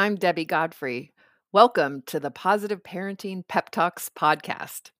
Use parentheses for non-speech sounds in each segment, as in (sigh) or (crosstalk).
I'm Debbie Godfrey. Welcome to the Positive Parenting Pep Talks podcast.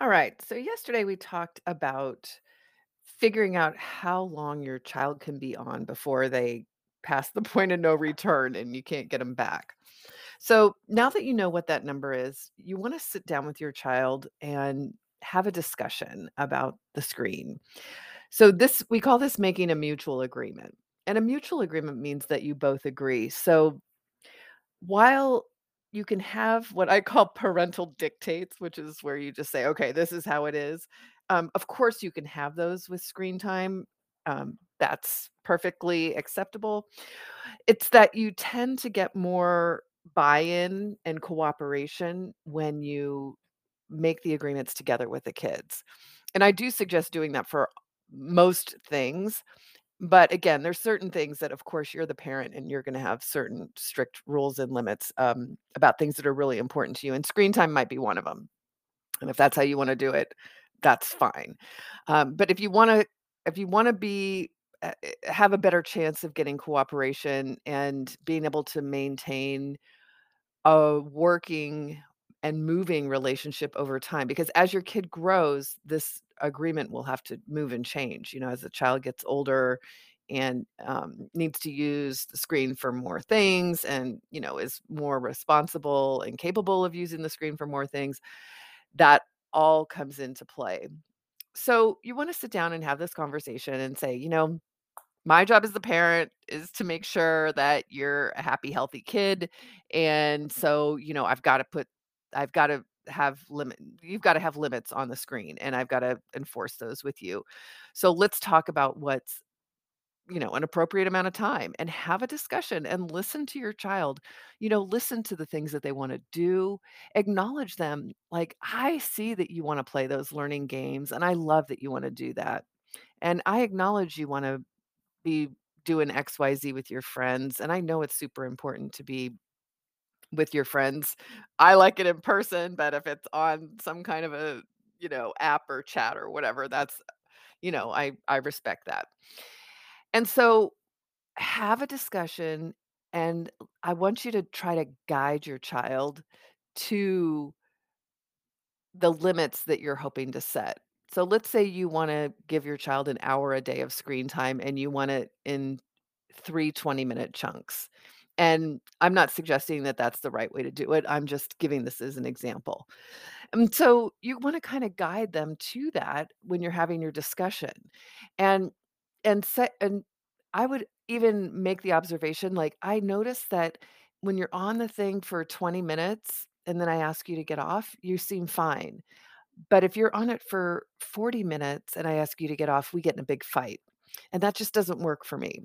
All right, so yesterday we talked about figuring out how long your child can be on before they pass the (laughs) point of no return and you can't get them back. So now that you know what that number is, you want to sit down with your child and have a discussion about the screen. So this we call this making a mutual agreement. And a mutual agreement means that you both agree. So while you can have what I call parental dictates, which is where you just say, okay, this is how it is. Um, of course, you can have those with screen time. Um, that's perfectly acceptable. It's that you tend to get more buy in and cooperation when you make the agreements together with the kids. And I do suggest doing that for most things. But again, there's certain things that, of course, you're the parent and you're going to have certain strict rules and limits um, about things that are really important to you. And screen time might be one of them. And if that's how you want to do it, that's fine. Um, but if you want to, if you want to be uh, uh, have a better chance of getting cooperation and being able to maintain a working and moving relationship over time because as your kid grows this agreement will have to move and change you know as the child gets older and um, needs to use the screen for more things and you know is more responsible and capable of using the screen for more things that all comes into play so you want to sit down and have this conversation and say you know my job as the parent is to make sure that you're a happy, healthy kid. And so, you know, I've got to put, I've got to have limit you've got to have limits on the screen and I've got to enforce those with you. So let's talk about what's you know an appropriate amount of time and have a discussion and listen to your child you know listen to the things that they want to do acknowledge them like i see that you want to play those learning games and i love that you want to do that and i acknowledge you want to be doing XYZ with your friends, and I know it's super important to be with your friends. I like it in person, but if it's on some kind of a, you know, app or chat or whatever, that's you know, I I respect that. And so have a discussion and I want you to try to guide your child to the limits that you're hoping to set. So let's say you wanna give your child an hour a day of screen time and you want it in three 20-minute chunks. And I'm not suggesting that that's the right way to do it, I'm just giving this as an example. And so you wanna kinda guide them to that when you're having your discussion. And and set and I would even make the observation, like, I noticed that when you're on the thing for 20 minutes and then I ask you to get off, you seem fine. But if you're on it for 40 minutes and I ask you to get off, we get in a big fight. And that just doesn't work for me.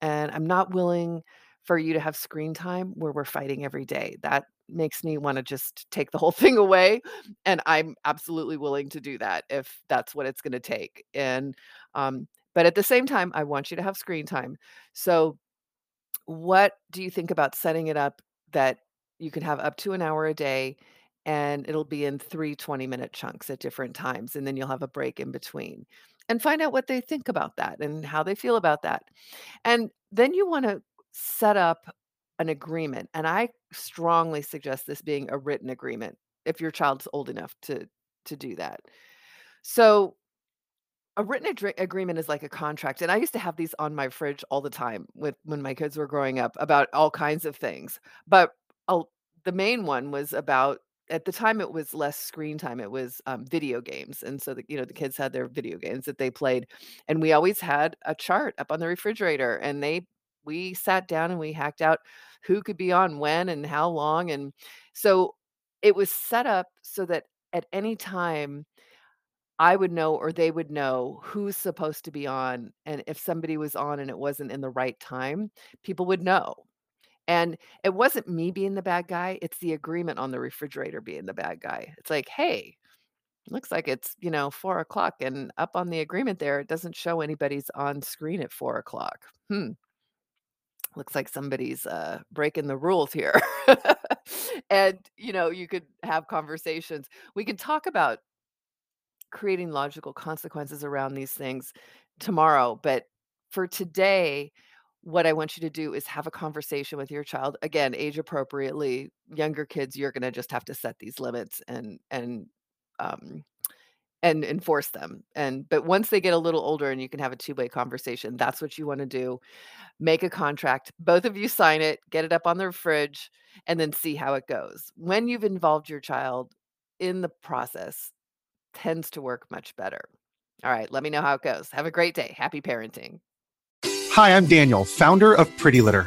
And I'm not willing for you to have screen time where we're fighting every day. That makes me want to just take the whole (laughs) thing away. And I'm absolutely willing to do that if that's what it's going to take. And, um, but at the same time, I want you to have screen time. So, what do you think about setting it up that you can have up to an hour a day and it'll be in three 20 minute chunks at different times? And then you'll have a break in between and find out what they think about that and how they feel about that. And then you want to set up an agreement. And I strongly suggest this being a written agreement if your child's old enough to to do that. So a written adre agreement is like a contract, and I used to have these on my fridge all the time with when my kids were growing up about all kinds of things. But oh, the main one was about at the time it was less screen time, it was, um, video games, and so the you know, the kids had their video games that they played, and we always had a chart up on the refrigerator, and they we sat down and we hacked out who could be on when and how long, and so it was set up so that at any time I would know or they would know who's supposed to be on, and if somebody was on and it wasn't in the right time, people would know. And it wasn't me being the bad guy, it's the agreement on the refrigerator being the bad guy. It's like, "Hey, looks like it's, you know, four o'clock, and up on the agreement there, it doesn't show anybody's on screen at four o'clock. Hmm, looks like somebody's, uh, breaking the rules here." (laughs) And, you know, you could have conversations. We can talk about creating logical consequences around these things tomorrow, but for today, what I want you to do is have a conversation with your child. Again, age appropriately. Younger kids, you're gonna just have to set these limits and and um and enforce them. And but once they get a little older and you can have a two-way conversation, that's what you wanna do. Make a contract, both of you sign it, get it up on their fridge, and then see how it goes. When you've involved your child in the process, tends to work much better. All right, let me know how it goes. Have a great day. Happy parenting. Hi, I'm Daniel, founder of Pretty Litter.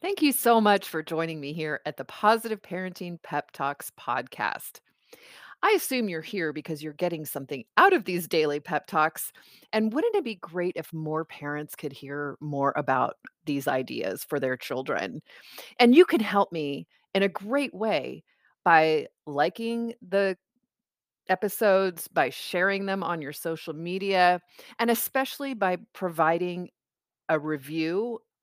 Thank you so much for joining me here at the Positive Parenting Pep Talks podcast. I assume you're here because you're getting something out of these daily pep talks. And wouldn't it be great if more parents could hear more about these ideas for their children? And you can help me in a great way by liking the episodes, by sharing them on your social media, and especially by providing a review